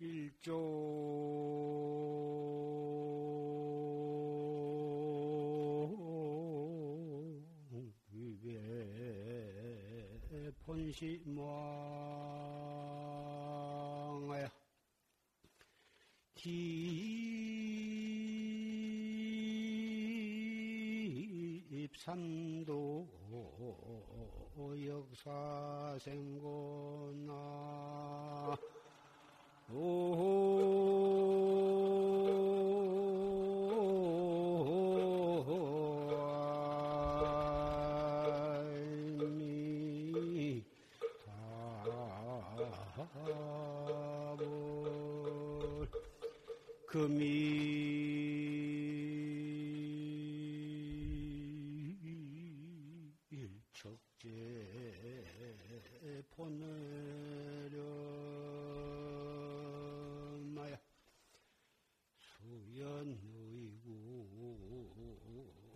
일조. 위배 본시망아야. 깁삼도 역사생고나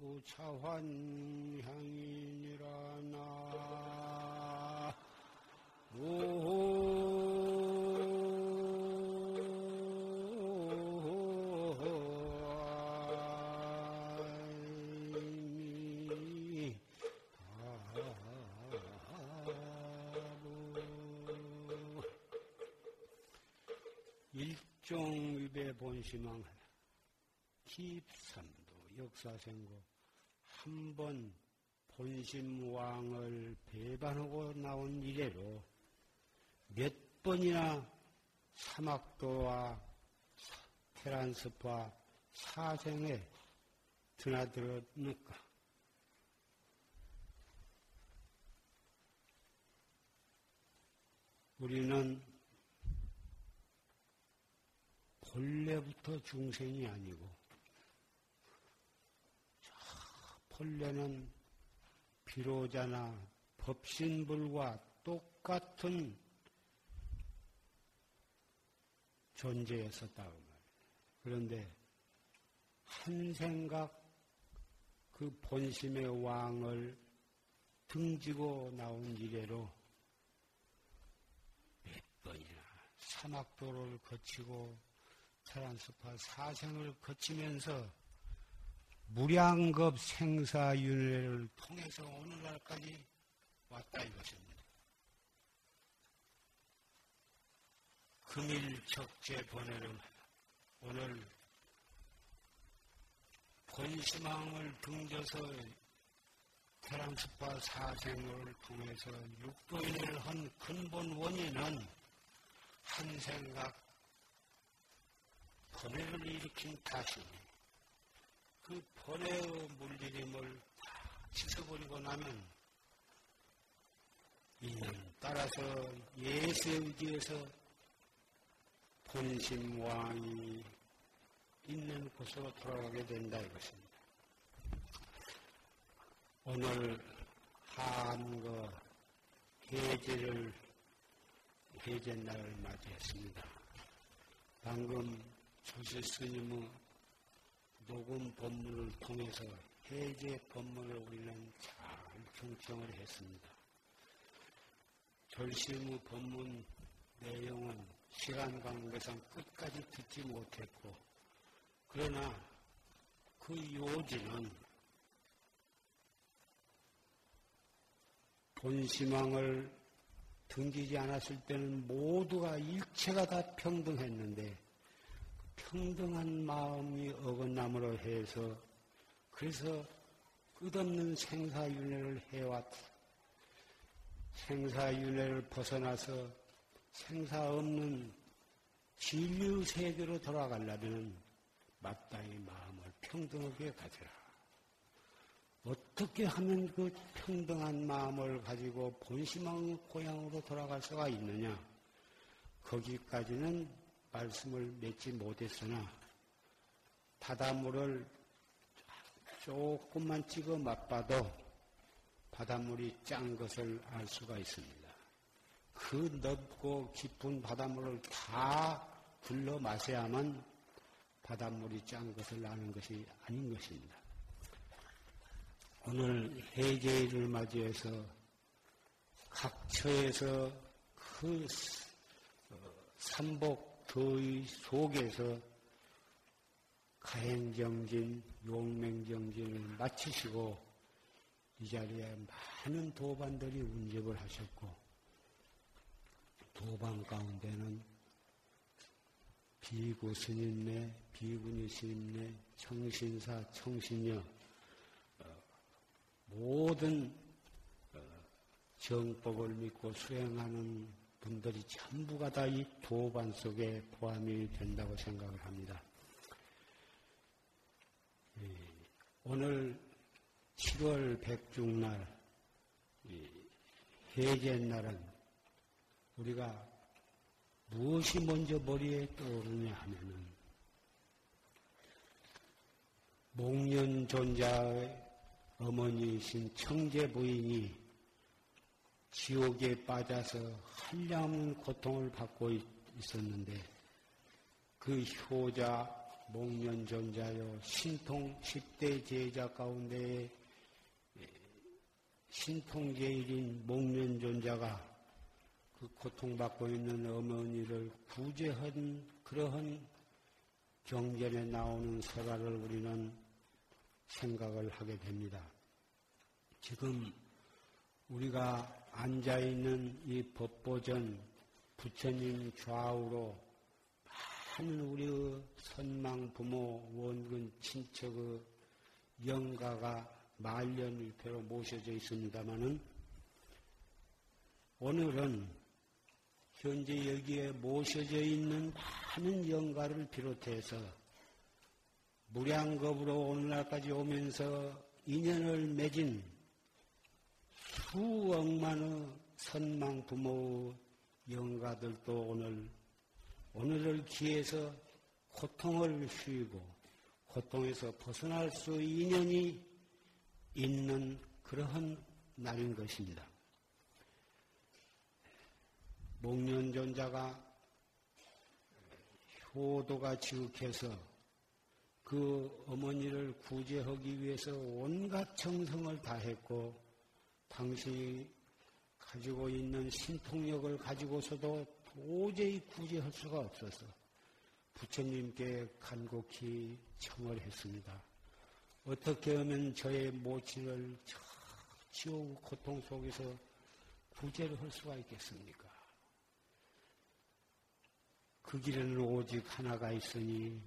구 차환향이니라 나 일종위배 본심왕하라 깁삼도 역사생고 한번 본심왕을 배반하고 나온 이래로 몇 번이나 사막도와 사- 테란스파 사생에 드나들었는가? 우리는 본래부터 중생이 아니고, 저 본래는 비로자나 법신불과 똑같은 존재였었다고 말이에요. 그런데 한 생각 그 본심의 왕을 등지고 나온 이래로 몇 번이나 사막도를 거치고 테란스파 사생을 거치면서 무량겁 생사윤회를 통해서 오늘날까지 왔다 이것입니다. 금일척제 번외를 오늘 본심왕을 등져서 테란스파 사생을 통해서 육도인을 한 근본 원인은 한 생각 번뇌를 일으킨 탓이니 그 번뇌의 물리림을 다 씻어버리고 나면 이는 따라서 예세의지에서 본심 왕이 있는 곳으로 돌아가게 된다 이것입니다. 오늘 한거 해제를 해제 날을 맞이했습니다. 방금 조실 스님의 녹음 법문을 통해서 해제 법문을 우리는 잘 경청을 했습니다. 절심의 법문 내용은 시간 관계상 끝까지 듣지 못했고, 그러나 그 요지는 본심왕을 등지지 않았을 때는 모두가 일체가 다 평등했는데 평등한 마음이 어긋남으로 해서 그래서 끝없는 생사윤회를 해왔다. 생사윤회를 벗어나서 생사 없는 진류 세계로 돌아가려면 마땅히 마음을 평등하게 가져라. 어떻게 하면 그 평등한 마음을 가지고 본심왕 고향으로 돌아갈 수가 있느냐? 거기까지는 말씀을 맺지 못했으나 바닷물을 조금만 찍어 맛봐도 바닷물이 짠 것을 알 수가 있습니다. 그 넓고 깊은 바닷물을 다 불러 마셔야만 바닷물이 짠 것을 아는 것이 아닌 것입니다. 오늘 해제일을 맞이해서 각 처에서 그 삼복 더위 속에서 가행정진, 용맹정진을 마치시고 이 자리에 많은 도반들이 운집을 하셨고 도반 가운데는 비구 스님네, 비구니 스님네, 청신사, 청신녀 어, 모든 어, 정법을 믿고 수행하는 분들이 전부가 다 이 도반 속에 포함이 된다고 생각을 합니다. 예, 오늘 7월 백중날, 해제날은 우리가 무엇이 먼저 머리에 떠오르냐 하면은 목련 존자의 어머니이신 청제 부인이 지옥에 빠져서 한량없는 고통을 받고 있었는데 그 효자 목련 존자요 신통 10대 제자 가운데 신통제일인 목련 존자가 그 고통받고 있는 어머니를 구제한 그러한 경전에 나오는 설화를 우리는 생각을 하게 됩니다. 지금 우리가 앉아 있는 이 법보전 부처님 좌우로 많은 우리의 선망 부모 원근 친척의 영가가 말년일패로 모셔져 있습니다마는 오늘은 현재 여기에 모셔져 있는 많은 영가를 비롯해서 무량겁으로 오늘날까지 오면서 인연을 맺은 수억만의 선망 부모 영가들도 오늘 오늘을 기해서 고통을 쉬고 고통에서 벗어날 수 인연이 있는 그러한 날인 것입니다. 목련존자가 효도가 지극해서 그 어머니를 구제하기 위해서 온갖 정성을 다했고 당신이 가지고 있는 신통력을 가지고서도 도저히 구제할 수가 없어서 부처님께 간곡히 청을 했습니다. 어떻게 하면 저의 모친을 저 지옥 고통 속에서 구제를 할 수가 있겠습니까? 그 길에는 오직 하나가 있으니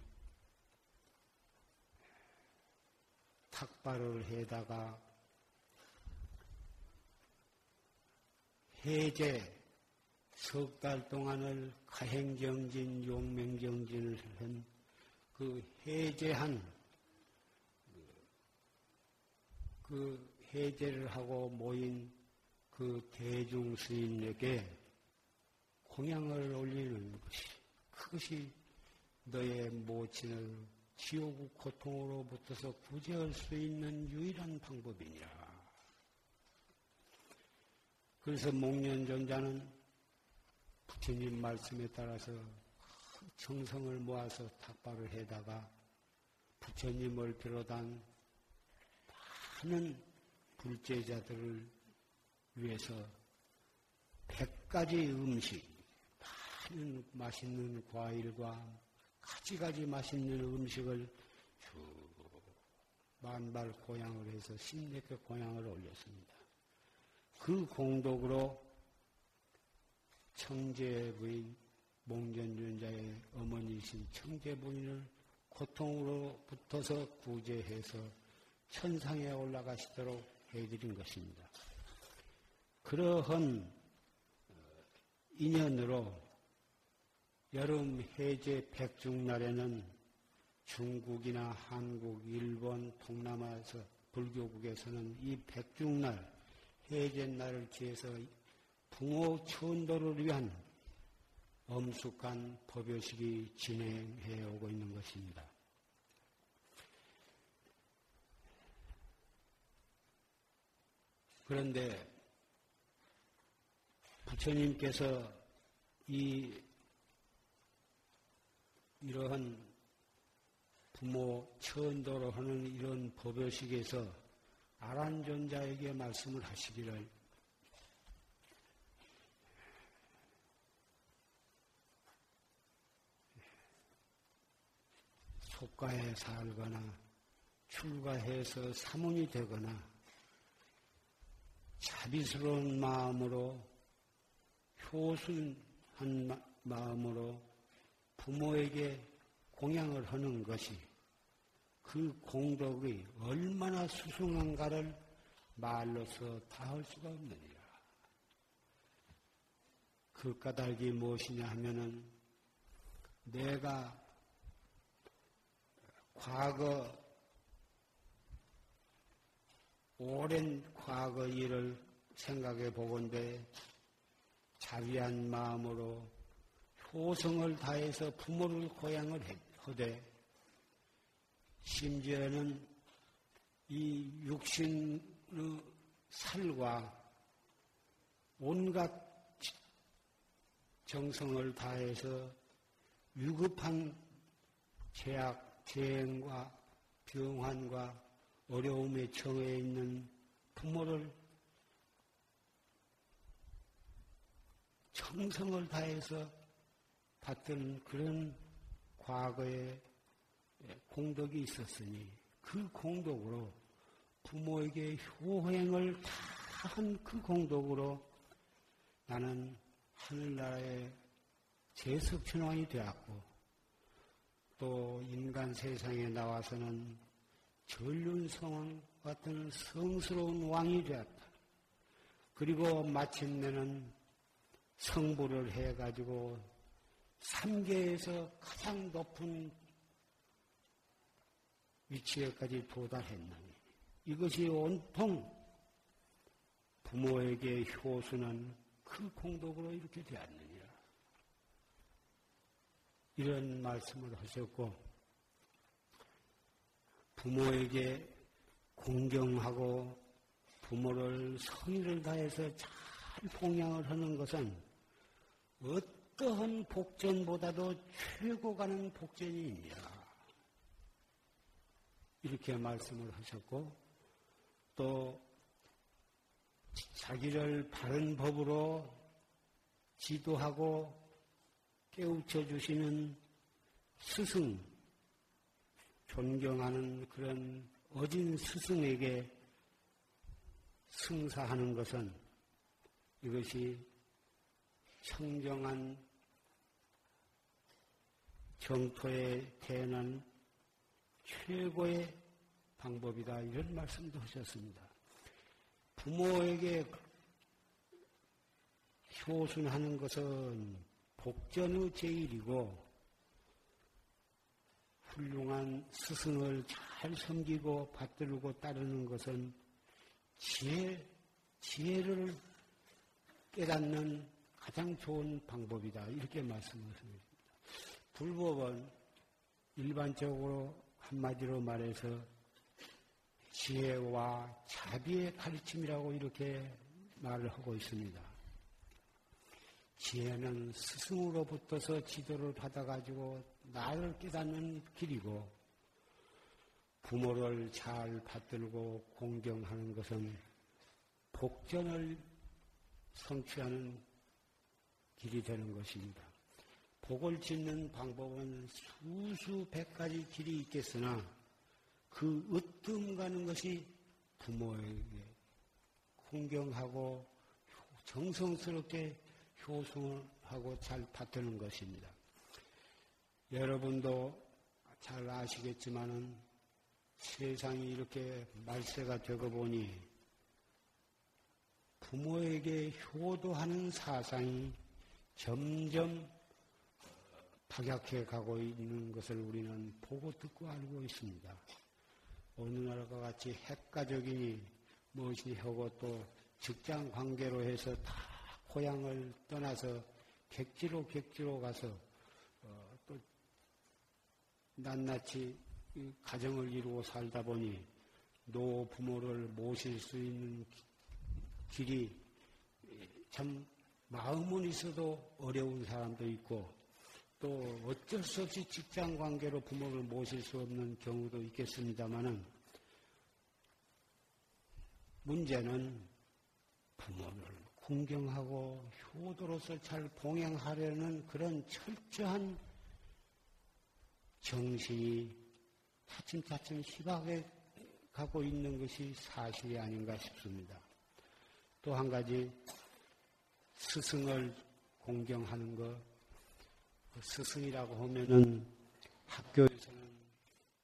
탁발을 해다가 해제 석 달 동안을 가행정진, 용맹정진을 한 그 해제한 그 해제를 하고 모인 그 대중 스님에게 공양을 올리는 것이 그것이 너의 모친을 지옥 고통으로부터서 구제할 수 있는 유일한 방법이니라. 그래서 목련존자는 부처님 말씀에 따라서 정성을 모아서 탁발을 해다가 부처님을 비롯한 많은 불제자들을 위해서 백 가지 음식, 많은 맛있는 과일과 가지가지 맛있는 음식을 쭉 만발 고향을 해서 신내게 고향을 올렸습니다. 그 공덕으로 청제부인 몽전윤자의 어머니이신 청제부인을 고통으로붙어서 구제해서 천상에 올라가시도록 해드린 것입니다. 그러한 인연으로 여름 해제 백중날에는 중국이나 한국, 일본, 동남아에서 불교국에서는 이 백중날 해제날을 기해서 붕어 천도를 위한 엄숙한 법요식이 진행해 오고 있는 것입니다. 그런데 부처님께서 이 이러한 부모 천도로 하는 이런 법요식에서 아란존자에게 말씀을 하시기를. 속가에 살거나 출가해서 사문이 되거나 자비스러운 마음으로 효순한 마음으로 부모에게 공양을 하는 것이 그 공덕이 얼마나 수승한가를 말로서 다 할 수가 없느니라. 그 까닭이 무엇이냐 하면은 내가 과거 오랜 과거 일을 생각해 보건대 자비한 마음으로 효성을 다해서 부모를 고향을 하되 심지어는 이 육신의 살과 온갖 정성을 다해서 위급한 제약, 재행과 병환과 어려움에 처해 있는 부모를 정성을 다해서 받던 그런 과거의 공덕이 있었으니 그 공덕으로 부모에게 효행을 다 한 그 공덕으로 나는 하늘나라의 제석천왕이 되었고 또 인간 세상에 나와서는 전륜성왕 같은 성스러운 왕이 되었다. 그리고 마침내는 성부를 해가지고 삼계에서 가장 높은 위치에까지 도달했나니 이것이 온통 부모에게 효순한 그 공덕으로 이렇게 되었느니라. 이런 말씀을 하셨고 부모에게 공경하고 부모를 성의를 다해서 잘 봉양을 하는 것은 어떠한 복전보다도 최고 가는 복전이입니다. 이렇게 말씀을 하셨고 또 자기를 바른 법으로 지도하고 깨우쳐 주시는 스승, 존경하는 그런 어진 스승에게 승사하는 것은 이것이 청정한 정토에 대한 최고의 방법이다. 이런 말씀도 하셨습니다. 부모에게 효순하는 것은 복전의 제일이고 훌륭한 스승을 잘 섬기고 받들고 따르는 것은 지혜, 지혜를 깨닫는 가장 좋은 방법이다. 이렇게 말씀하십니다. 불법은 일반적으로 한마디로 말해서 지혜와 자비의 가르침이라고 이렇게 말을 하고 있습니다. 지혜는 스승으로부터서 지도를 받아가지고 나를 깨닫는 길이고 부모를 잘 받들고 공경하는 것은 복전을 성취하는 길이 되는 것입니다. 복을 짓는 방법은 수수백 가지 길이 있겠으나 그 으뜸 가는 것이 부모에게 공경하고 정성스럽게 효성을 하고 잘 받드는 것입니다. 여러분도 잘 아시겠지만은 세상이 이렇게 말세가 되고 보니 부모에게 효도하는 사상이 점점 파격해 가고 있는 것을 우리는 보고 듣고 알고 있습니다. 어느 나라가 같이 핵가족이니 무엇이 하고 또 직장 관계로 해서 다 고향을 떠나서 객지로 객지로 가서 어, 또 낱낱이 가정을 이루고 살다 보니 노 부모를 모실 수 있는 길이 참 마음은 있어도 어려운 사람도 있고 또 어쩔 수 없이 직장 관계로 부모를 모실 수 없는 경우도 있겠습니다만은 문제는 부모를 궁경하고 효도로서 잘 봉양하려는 그런 철저한 정신이 차츰차츰 희박해 가고 있는 것이 사실이 아닌가 싶습니다. 또 한 가지 스승을 공경하는 것, 그 스승이라고 하면은 학교에서는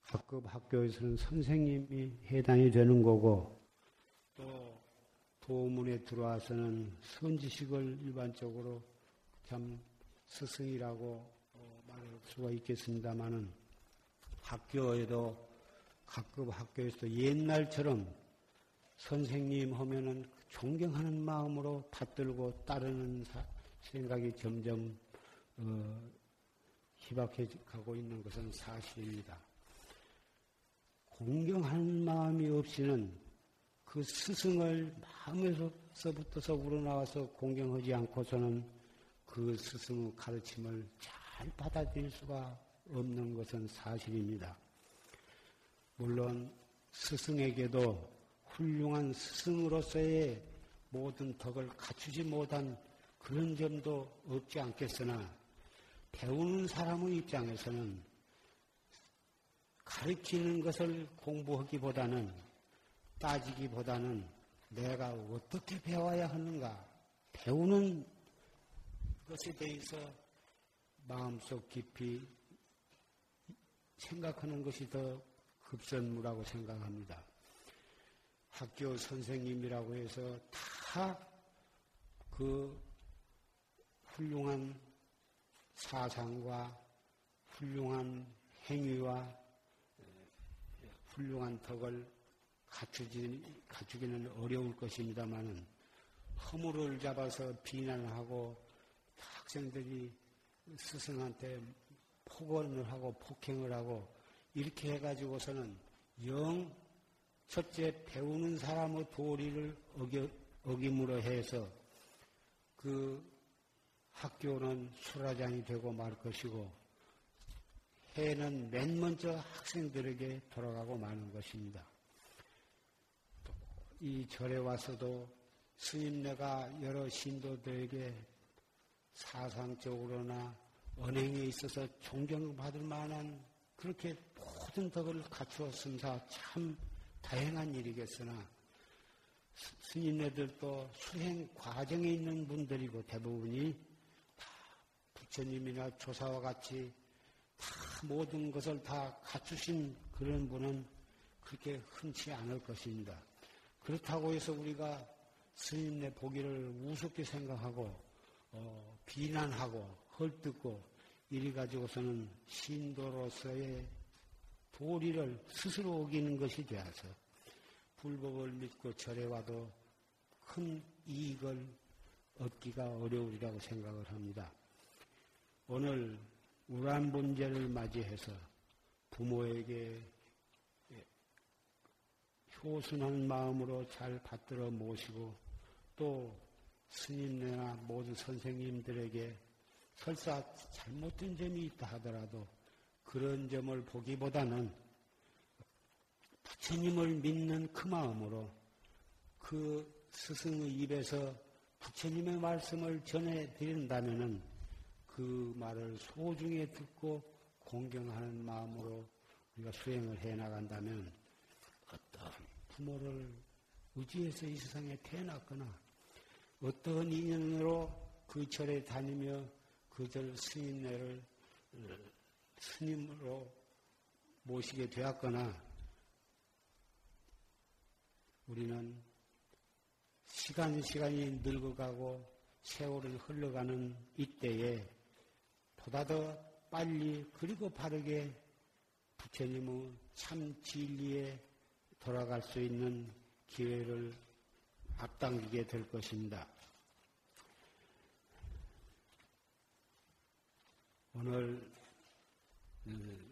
각급 학교에서는 선생님이 해당이 되는 거고 또 도문에 들어와서는 선지식을 일반적으로 참 스승이라고 어, 말할 수가 있겠습니다만은 학교에도 각급 학교에서 옛날처럼 선생님 하면은 존경하는 마음으로 받들고 따르는 생각이 점점 어, 희박해 가고 있는 것은 사실입니다. 공경하는 마음이 없이는 그 스승을 마음에서부터서 우러나와서 공경하지 않고서는 그 스승의 가르침을 잘 받아들일 수가 없는 것은 사실입니다. 물론 스승에게도 훌륭한 스승으로서의 모든 덕을 갖추지 못한 그런 점도 없지 않겠으나 배우는 사람의 입장에서는 가르치는 것을 공부하기보다는 따지기보다는 내가 어떻게 배워야 하는가 배우는 것에 대해서 마음속 깊이 생각하는 것이 더 급선무라고 생각합니다. 학교 선생님이라고 해서 다 그 훌륭한 사상과 훌륭한 행위와 훌륭한 덕을 갖추기, 갖추기는 어려울 것입니다만은 허물을 잡아서 비난하고 학생들이 스승한테 폭언을 하고 폭행을 하고 이렇게 해가지고서는 영 첫째 배우는 사람의 도리를 어겨, 어김으로 해서 그 학교는 수라장이 되고 말 것이고 해는 맨 먼저 학생들에게 돌아가고 마는 것입니다. 이 절에 와서도 스님네가 여러 신도들에게 사상적으로나 언행에 있어서 존경받을 만한 그렇게 모든 덕을 갖추었습니다. 참 다행한 일이겠으나 스님네들도 수행 과정에 있는 분들이고 대부분이 다 부처님이나 조사와 같이 다 모든 것을 다 갖추신 그런 분은 그렇게 흔치 않을 것입니다. 그렇다고 해서 우리가 스님네 보기를 우습게 생각하고 어, 비난하고 헐뜯고 이리 가지고서는 신도로서의 도리를 스스로 어기는 것이 되어서 불법을 믿고 절에 와도 큰 이익을 얻기가 어려우리라고 생각을 합니다. 오늘 우란분제를 맞이해서 부모에게 효순한 마음으로 잘 받들어 모시고 또 스님네나 모든 선생님들에게 설사 잘못된 점이 있다 하더라도 그런 점을 보기보다는 부처님을 믿는 그 마음으로 그 스승의 입에서 부처님의 말씀을 전해드린다면은 그 말을 소중히 듣고 공경하는 마음으로 우리가 수행을 해 나간다면 어떤 부모를 의지해서 이 세상에 태어났거나 어떤 인연으로 그 절에 다니며 그절 스님네를 스님으로 모시게 되었거나 우리는 시간 시간이 늙어가고 세월을 흘러가는 이때에 보다 더 빨리 그리고 바르게 부처님의 참 진리에 돌아갈 수 있는 기회를 앞당기게 될 것입니다. 오늘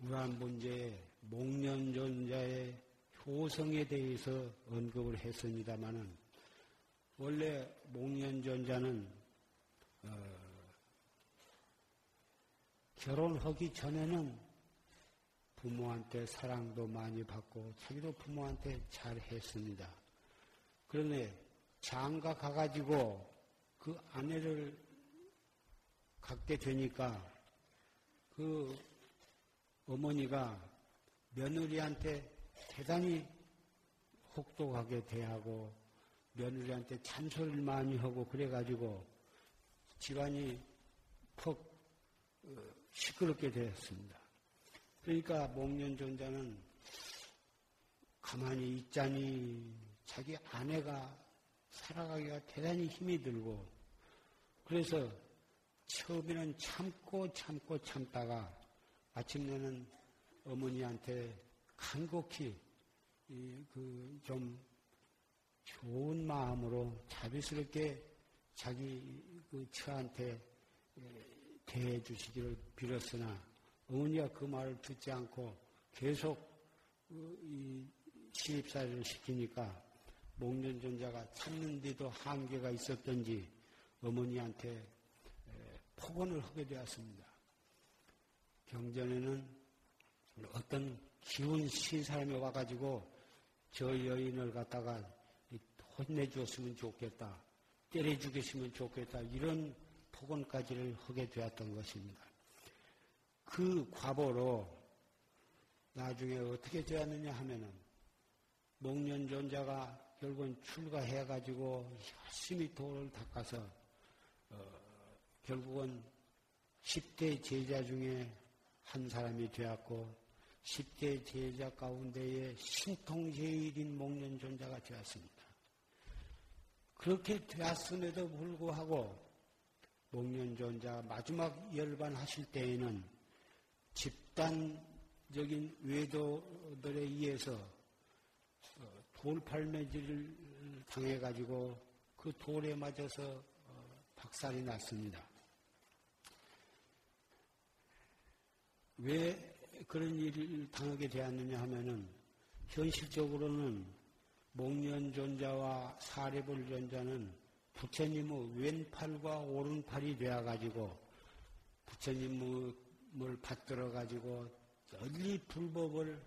우한본제의 목련존자의 효성에 대해서 언급을 했습니다마는 원래 목련존자는 어, 결혼하기 전에는 부모한테 사랑도 많이 받고 자기도 부모한테 잘 했습니다. 그런데 장가 가가지고 그 아내를 갖게 되니까 그 어머니가 며느리한테 대단히 혹독하게 대하고 며느리한테 잔소리를 많이 하고 그래가지고 집안이 퍽 어, 시끄럽게 되었습니다. 그러니까 목련존자는 가만히 있자니 자기 아내가 살아가기가 대단히 힘이 들고 그래서 처음에는 참고 참고 참다가 마침내는 어머니한테 간곡히 그 좀 좋은 마음으로 자비스럽게 자기 그 처한테 대해 주시기를 빌었으나 어머니가 그 말을 듣지 않고 계속 시집살이를 시키니까 목련존자가 참는데도 한계가 있었던지 어머니한테 폭언을 하게 되었습니다. 경전에는 어떤 기운 신 사람이 와가지고 저 여인을 갖다가 혼내주었으면 좋겠다. 때려주겠으면 좋겠다. 이런 폭언까지를 하게 되었던 것입니다. 그 과보로 나중에 어떻게 되었느냐 하면은 목련존자가 결국은 출가해가지고 열심히 돌을 닦아서 어, 결국은 10대 제자 중에 한 사람이 되었고 10대 제자 가운데에 신통제일인 목련존자가 되었습니다. 그렇게 되었음에도 불구하고 목련존자 마지막 열반 하실 때에는 집단적인 외도들에 의해서 어, 돌팔매질을 당해가지고 그 돌에 맞아서 어, 박살이 났습니다. 왜 그런 일을 당하게 되었느냐 하면은 현실적으로는 목련존자와 사례불존자는 부처님의 왼팔과 오른팔이 되어가지고 부처님을 받들어가지고 널리 불법을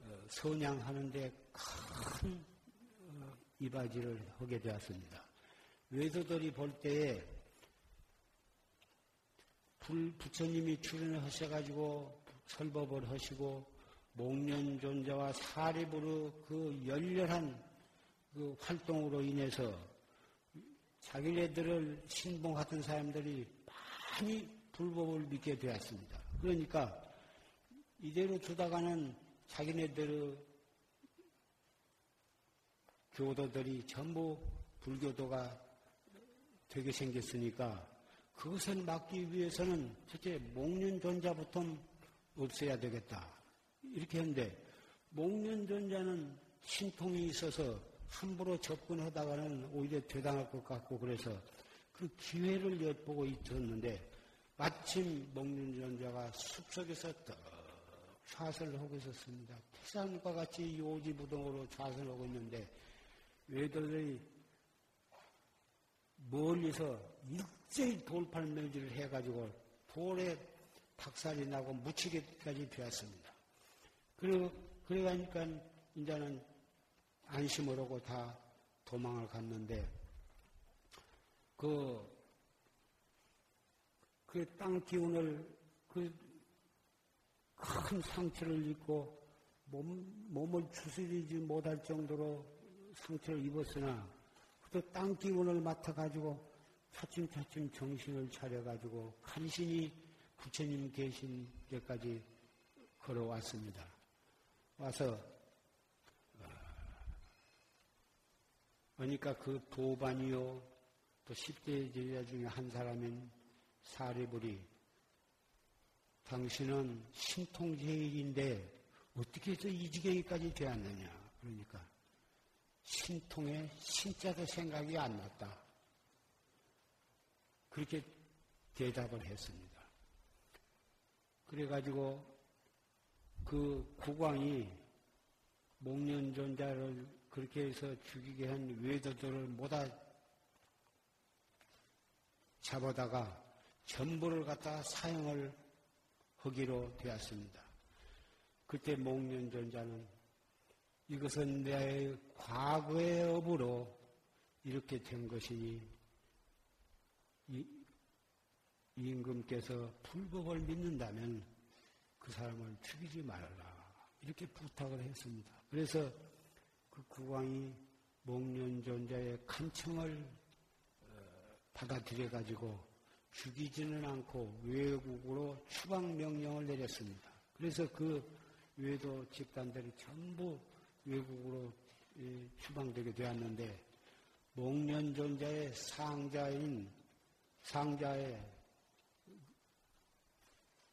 어, 선양하는데 큰 어, 이바지를 하게 되었습니다. 외도들이 볼 때에 부처님이 출연을 하셔가지고 설법을 하시고 목련존자와 사립으로 그 열렬한 그 활동으로 인해서 자기네들을 신봉하던 사람들이 많이 불법을 믿게 되었습니다. 그러니까 이대로 두다가는 자기네들의 교도들이 전부 불교도가 되게 생겼으니까 그것을 막기 위해서는 첫째 목련존자부터 없애야 되겠다. 이렇게 했는데 목련존자는 신통이 있어서 함부로 접근하다가는 오히려 대당할 것 같고 그래서 그 기회를 엿보고 있었는데 마침 목련존자가 숲속에서 떡 좌선을 하고 있었습니다. 태산과 같이 요지부동으로 좌선을 하고 있는데 외도들이 멀리서 일제히 돌팔매질을 해가지고 돌에 박살이 나고 묻히기까지 되었습니다. 그리고, 그래가니까 이제는 안심을 하고 다 도망을 갔는데, 그, 그 땅 기운을, 그 큰 상처를 입고 몸, 몸을 추스리지 못할 정도로 상처를 입었으나, 그땅 기운을 맡아가지고 차츰차츰 정신을 차려가지고 간신히 부처님 계신 데까지 걸어왔습니다. 와서 그러니까 그 도반이요 또 10대 제자 중에 한 사람인 사례불이 당신은 신통제일인데 어떻게 해서 이 지경이까지 되었느냐 그러니까 신통의 신자도 생각이 안 났다. 그렇게 대답을 했습니다. 그래가지고 그 국왕이 목련존자를 그렇게 해서 죽이게 한 외도들을 모다 잡아다가 전부를 갖다 사용을 하기로 되었습니다. 그때 목련존자는 이것은 내 과거의 업으로 이렇게 된 것이니 이, 임금께서 불법을 믿는다면 그 사람을 죽이지 말라. 이렇게 부탁을 했습니다. 그래서 그 국왕이 목련존자의 간청을 어, 받아들여 가지고 죽이지는 않고 외국으로 추방 명령을 내렸습니다. 그래서 그 외도 집단들이 전부 외국으로 추방되게 되었는데 목련존자의 상자인 상자에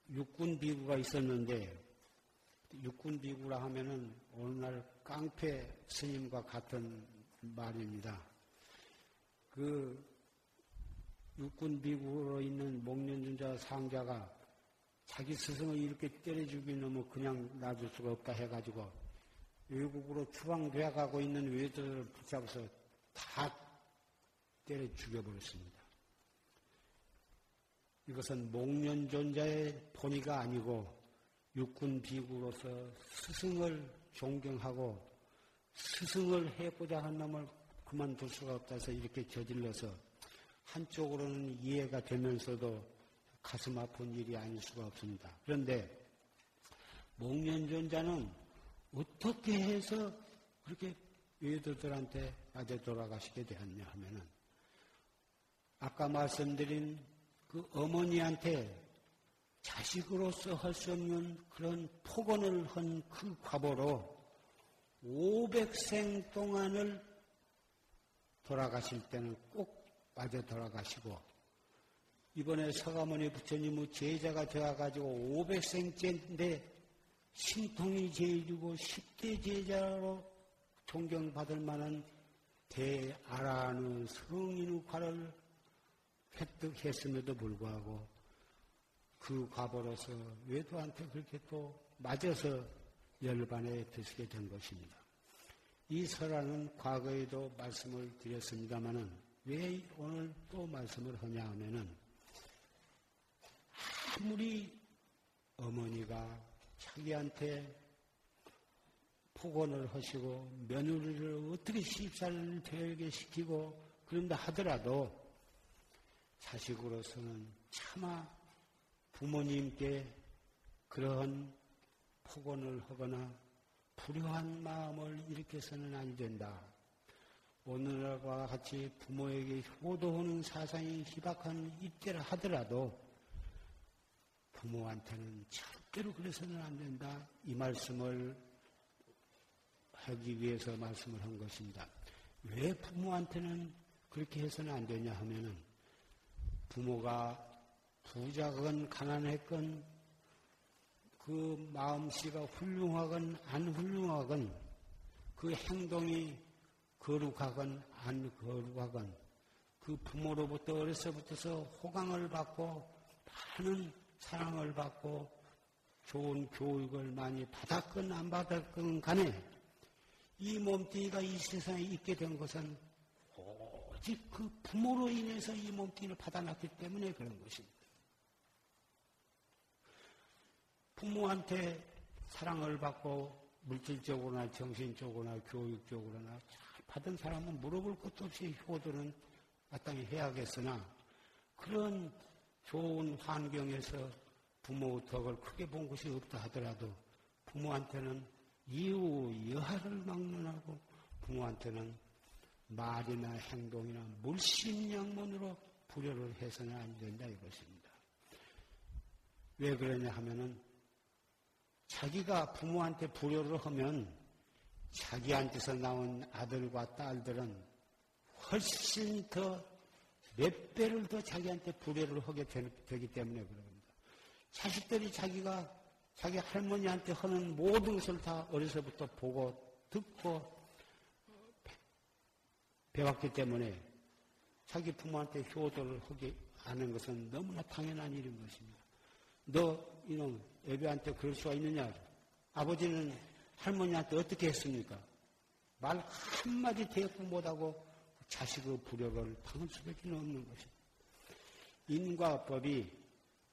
육군 비구가 있었는데 육군 비구라 하면은 오늘날 깡패 스님과 같은 말입니다. 그 육군 비구로 있는 목련준자 상자가 자기 스승을 이렇게 때려 죽이는 뭐 그냥 놔둘 수가 없다 해가지고 외국으로 추방되어 가고 있는 외도를 붙잡아서 다 때려 죽여버렸습니다. 이것은 목련존자의 본의가 아니고 육군 비구로서 스승을 존경하고 스승을 해보자 한 놈을 그만둘 수가 없다 해서 이렇게 저질러서 한쪽으로는 이해가 되면서도 가슴 아픈 일이 아닐 수가 없습니다. 그런데 목련존자는 어떻게 해서 그렇게 외도들한테 아재 돌아가시게 되었냐 하면은 아까 말씀드린 그 어머니한테 자식으로서 할 수 없는 그런 폭언을 한 그 과보로 500생 동안을 돌아가실 때는 꼭 빠져 돌아가시고 이번에 서가모니 부처님의 제자가 되어가지고 500생째인데 신통이 제일이고 10대 제자로 존경받을 만한 대아라는 성인의 과를 획득했음에도 불구하고 그 과보로서 외도한테 그렇게 또 맞아서 열반에 드시게 된 것입니다. 이 설화는 과거에도 말씀을 드렸습니다마는 왜 오늘 또 말씀을 하냐 하면은 아무리 어머니가 자기한테 폭언을 하시고 며느리를 어떻게 시집살을 되게 시키고 그런다 하더라도 자식으로서는 차마 부모님께 그러한 폭언을 하거나 불효한 마음을 일으켜서는 안 된다. 오늘과 같이 부모에게 효도하는 사상이 희박한 이때라 하더라도 부모한테는 절대로 그래서는 안 된다. 이 말씀을 하기 위해서 말씀을 한 것입니다. 왜 부모한테는 그렇게 해서는 안 되냐 하면은 부모가 부자건 가난했건 그 마음씨가 훌륭하건 안 훌륭하건 그 행동이 거룩하건 안 거룩하건 그 부모로부터 어려서부터서 호강을 받고 많은 사랑을 받고 좋은 교육을 많이 받았건 안 받았건 간에 이 몸뚱이가 이 세상에 있게 된 것은 오직 그 부모로 인해서 이 몸뚱이를 받아놨기 때문에 그런 것입니다. 부모한테 사랑을 받고 물질적으로나 정신적으로나 교육적으로나 잘 받은 사람은 물어볼 것도 없이 효도는 마땅히 해야겠으나 그런 좋은 환경에서 부모 덕을 크게 본 것이 없다 하더라도 부모한테는 이후 여하를 막론하고 부모한테는 말이나 행동이나 물심양문으로 불효를 해서는 안 된다 이것입니다. 왜 그러냐 하면은 자기가 부모한테 불효를 하면 자기한테서 나온 아들과 딸들은 훨씬 더 몇 배를 더 자기한테 불효를 하게 되기 때문에 그럽니다. 자식들이 자기가 자기 할머니한테 하는 모든 것을 다 어려서부터 보고 듣고 배웠기 때문에 자기 부모한테 효도를 하게 하는 것은 너무나 당연한 일인 것입니다. 너 이놈 애비한테 그럴 수가 있느냐? 아버지는 할머니한테 어떻게 했습니까? 말 한마디 대꾸 못하고 자식의 불효를 당할 수밖에 없는 것입니다. 인과법이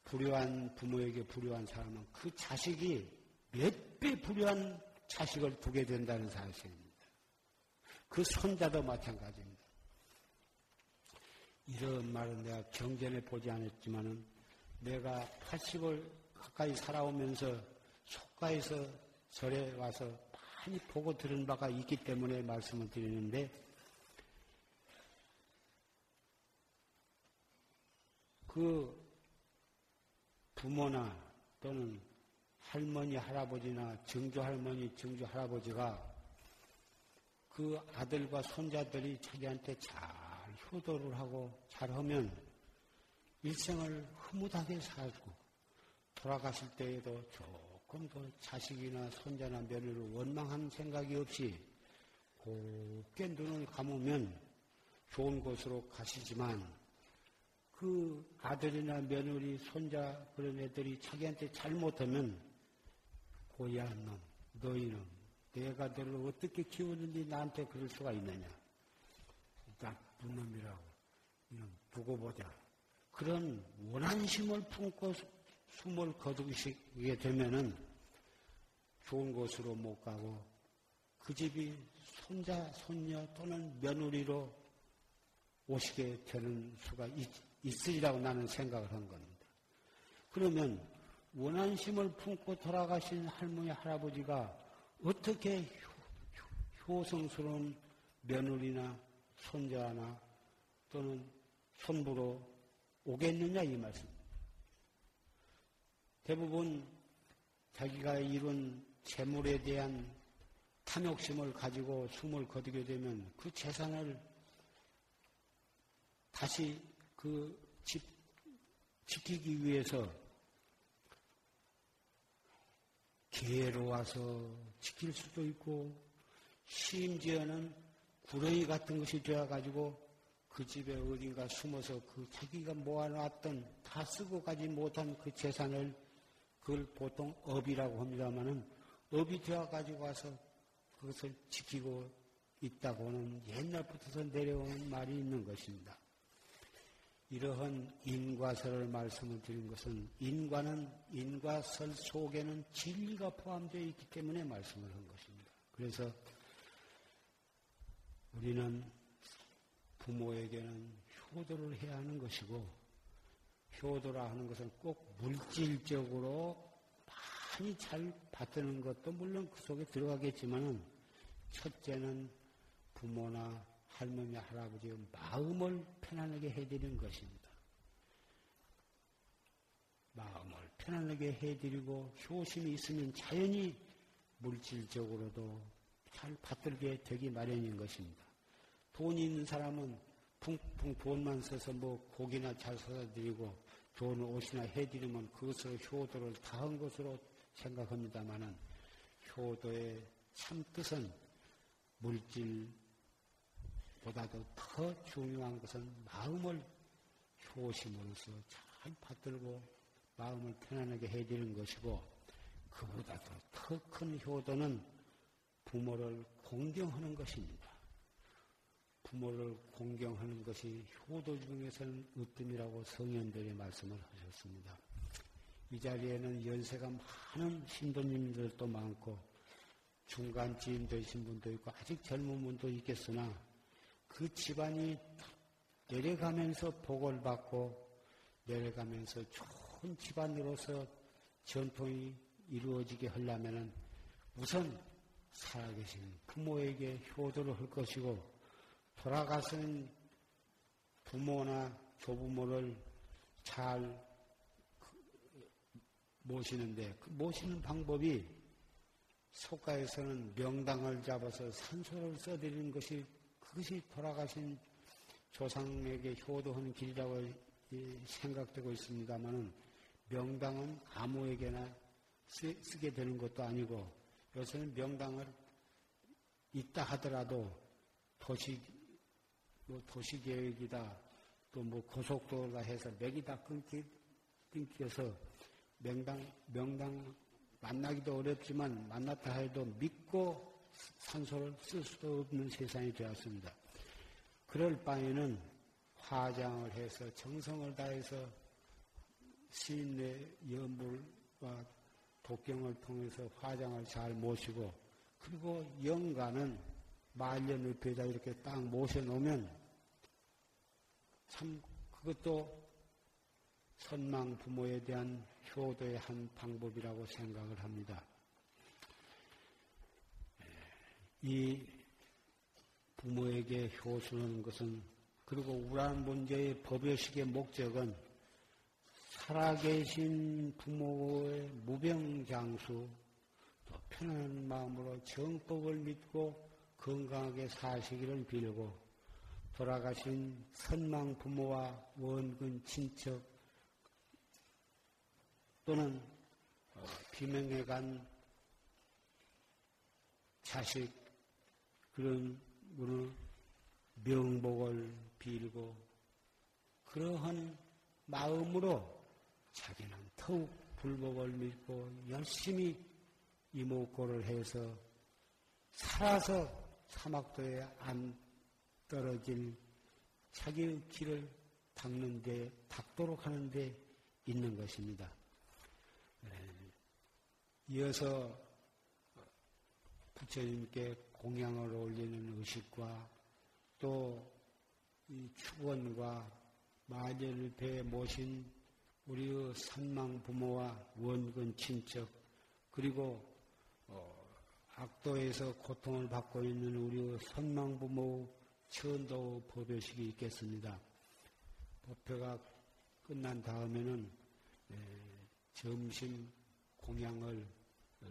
불효한 부모에게 불효한 사람은 그 자식이 몇 배 불효한 자식을 두게 된다는 사실입니다. 그 손자도 마찬가지입니다. 이런 말은 내가 경전에 보지 않았지만은 내가 80을 가까이 살아오면서 속가에서 절에 와서 많이 보고 들은 바가 있기 때문에 말씀을 드리는데 그 부모나 또는 할머니, 할아버지나 증조 할머니, 증조 할아버지가 그 아들과 손자들이 자기한테 잘 효도를 하고 잘하면 일생을 흐뭇하게 살고 돌아가실 때에도 조금 더 자식이나 손자나 며느리를 원망한 생각이 없이 곱게 눈을 감으면 좋은 곳으로 가시지만 그 아들이나 며느리, 손자 그런 애들이 자기한테 잘못하면 고야한 놈, 너희는 내가 너를 어떻게 키우는지 나한테 그럴 수가 있느냐. 나쁜 놈이라고. 이놈 두고 보자. 그런 원한심을 품고 숨을 거두시게 되면은 좋은 곳으로 못 가고 그 집이 손자, 손녀 또는 며느리로 오시게 되는 수가 있, 있으리라고 나는 생각을 한 겁니다. 그러면 원한심을 품고 돌아가신 할머니, 할아버지가 어떻게 효, 성스러운 며느리나 손자나 또는 손부로 오겠느냐 이 말씀. 대부분 자기가 이룬 재물에 대한 탐욕심을 가지고 숨을 거두게 되면 그 재산을 다시 그 집 지키기 위해서 개로 와서 지킬 수도 있고 심지어는 구렁이 같은 것이 되어가지고 그 집에 어딘가 숨어서 그 자기가 모아놨던 다 쓰고 가지 못한 그 재산을 그걸 보통 업이라고 합니다만은 업이 되어 가지고 와서 그것을 지키고 있다고는 옛날부터 내려오는 말이 있는 것입니다. 이러한 인과설을 말씀을 드린 것은 인과는 인과설 속에는 진리가 포함되어 있기 때문에 말씀을 한 것입니다. 그래서 우리는 부모에게는 효도를 해야 하는 것이고 효도라 하는 것은 꼭 물질적으로 많이 잘 받드는 것도 물론 그 속에 들어가겠지만은 첫째는 부모나 할머니, 할아버지의 마음을 편안하게 해드리는 것입니다. 마음을 편안하게 해드리고 효심이 있으면 자연히 물질적으로도 잘 받들게 되기 마련인 것입니다. 돈이 있는 사람은 풍풍 돈만 써서 뭐 고기나 잘 사다 드리고 좋은 옷이나 해드리면 그것을 효도를 다한 것으로 생각합니다만은 효도의 참 뜻은 물질 보다도 더 중요한 것은 마음을 효심으로써 잘 받들고 마음을 편안하게 해드리는 것이고 그보다도 더 큰 효도는 부모를 공경하는 것입니다. 부모를 공경하는 것이 효도 중에서는 으뜸이라고 성현들이 말씀을 하셨습니다. 이 자리에는 연세가 많은 신도님들도 많고 중간 지인 되신 분도 있고 아직 젊은 분도 있겠으나 그 집안이 내려가면서 복을 받고 내려가면서 좋은 집안으로서 전통이 이루어지게 하려면은 우선 살아계신 부모에게 효도를 할 것이고 돌아가신 부모나 조부모를 잘 모시는데 그 모시는 방법이 속가에서는 명당을 잡아서 산소를 써드리는 것이 그것이 돌아가신 조상에게 효도하는 길이라고 생각되고 있습니다만은 명당은 아무에게나 쓰, 게 되는 것도 아니고 요새는 명당을 있다 하더라도 도시 뭐 도시계획이다 또 뭐 고속도로다 해서 맥이 다 끊기, 끊겨서 명당 명당 만나기도 어렵지만 만났다 해도 믿고 산소를 쓸 수도 없는 세상이 되었습니다. 그럴 바에는 화장을 해서 정성을 다해서 시인의 연불과 독경을 통해서 화장을 잘 모시고 그리고 영가는 말년 옆에다 이렇게 딱 모셔놓으면 참 그것도 선망 부모에 대한 효도의 한 방법이라고 생각을 합니다. 이 부모에게 효수하는 것은 그리고 우란 문제의 법요식의 목적은 살아계신 부모의 무병장수 또 편안한 마음으로 정법을 믿고 건강하게 사시기를 빌고 돌아가신 선망 부모와 원근 친척 또는 어, 비명에 간 자식 그런 거는 명복을 빌고 그러한 마음으로 자기는 더욱 불법을 믿고 열심히 이목고를 해서 살아서 사막도에 안 떨어질 자기의 길을 닦는데, 닦도록 하는데 있는 것입니다. 네. 이어서 부처님께 공양을 올리는 의식과 또이 축원과 마녀를 배 모신 우리의 산망 부모와 원근 친척 그리고 어, 악도에서 고통을 받고 있는 우리의 선망 부모 천도 법요식이 있겠습니다. 법회가 끝난 다음에는 에, 점심 공양을 어,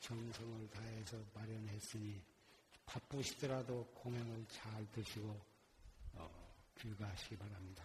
정성을 다해서 마련했으니 바쁘시더라도 공양을 잘 드시고 어, 귀가하시기 바랍니다.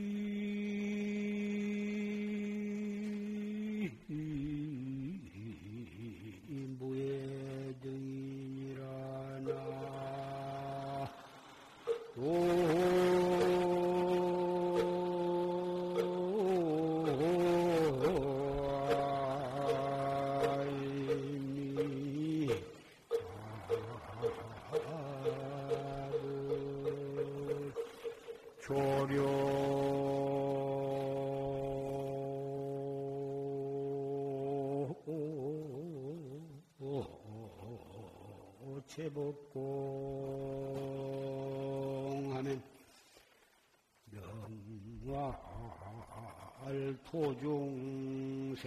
제복공하면 명화할 토중생이니라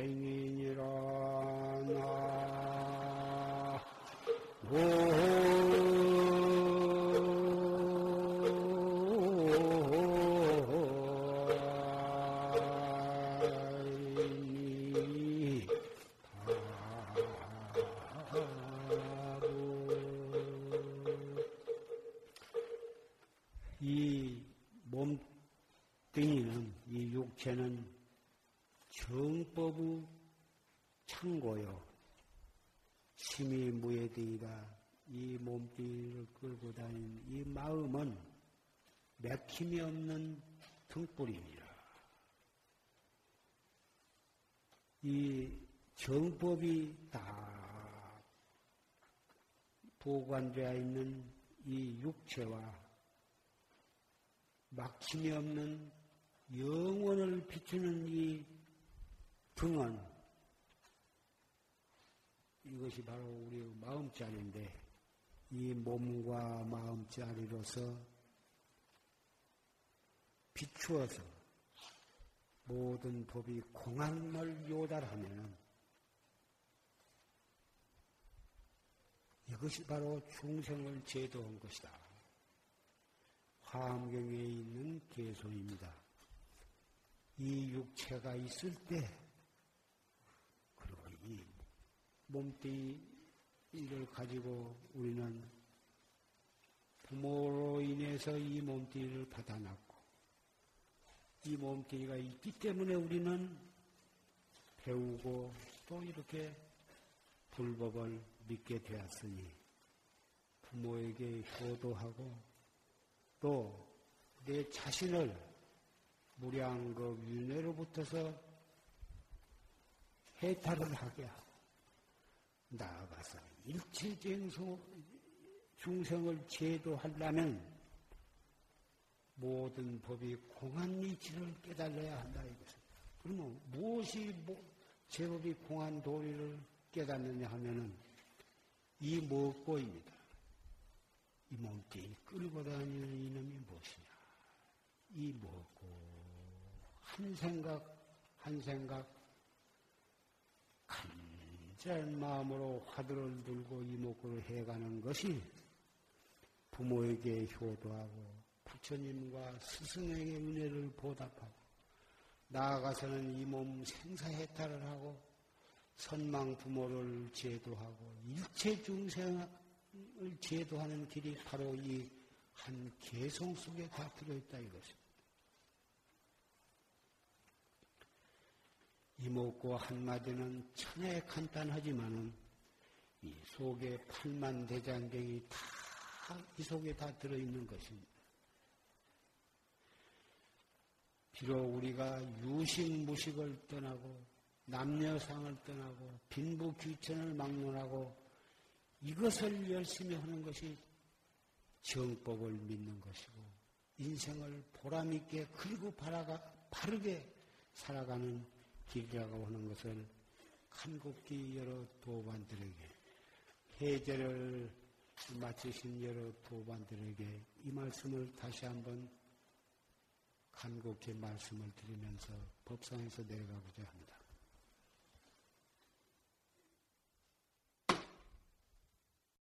나. 이 이 육체와 막힘이 없는 영원을 비추는 이 등은 이것이 바로 우리 마음자리인데 이 몸과 마음자리로서 비추어서 모든 법이 공안을 요달하면 이것이 바로 중생을 제도한 것이다. 화엄경에 있는 개소입니다. 이 육체가 있을 때, 그리고 이 몸뚱이를 가지고 우리는 부모로 인해서 이 몸뚱이를 받아놨고, 이 몸뚱이가 있기 때문에 우리는 배우고 또 이렇게 불법을 믿게 되었으니, 부모에게 효도하고 또 내 자신을 무량겁 윤회로부터서 해탈을 하게 하고 나아가서 일체쟁소 중생을 제도하려면 모든 법이 공한 이치를 깨달아야 한다 이것은. 그러면 무엇이 뭐 제법이 공한 도리를 깨닫느냐 하면은 이 먹고입니다. 이 몸뚱이 끌고 다니는 이놈이 무엇이냐? 이 먹고 한 생각 한 생각 간절한 마음으로 화두를 들고 이목구를 해가는 것이 부모에게 효도하고 부처님과 스승에게 은혜를 보답하고 나아가서는 이 몸 생사해탈을 하고 선망 부모를 제도하고 일체 중생 을 제도하는 길이 바로 이 한 개성 속에 다 들어있다 이것입니다. 이목구 한마디는 천하에 간단하지만은 이 속에 팔만 대장경이 다 이 속에 다 들어있는 것입니다. 비록 우리가 유식 무식을 떠나고 남녀상을 떠나고 빈부 귀천을 막론하고 이것을 열심히 하는 것이 정법을 믿는 것이고 인생을 보람있게 그리고 바라가, 바르게 살아가는 길이라고 하는 것을 간곡히 여러 도반들에게 해제를 마치신 여러 도반들에게 이 말씀을 다시 한번 간곡히 말씀을 드리면서 법상에서 내려가고자 합니다.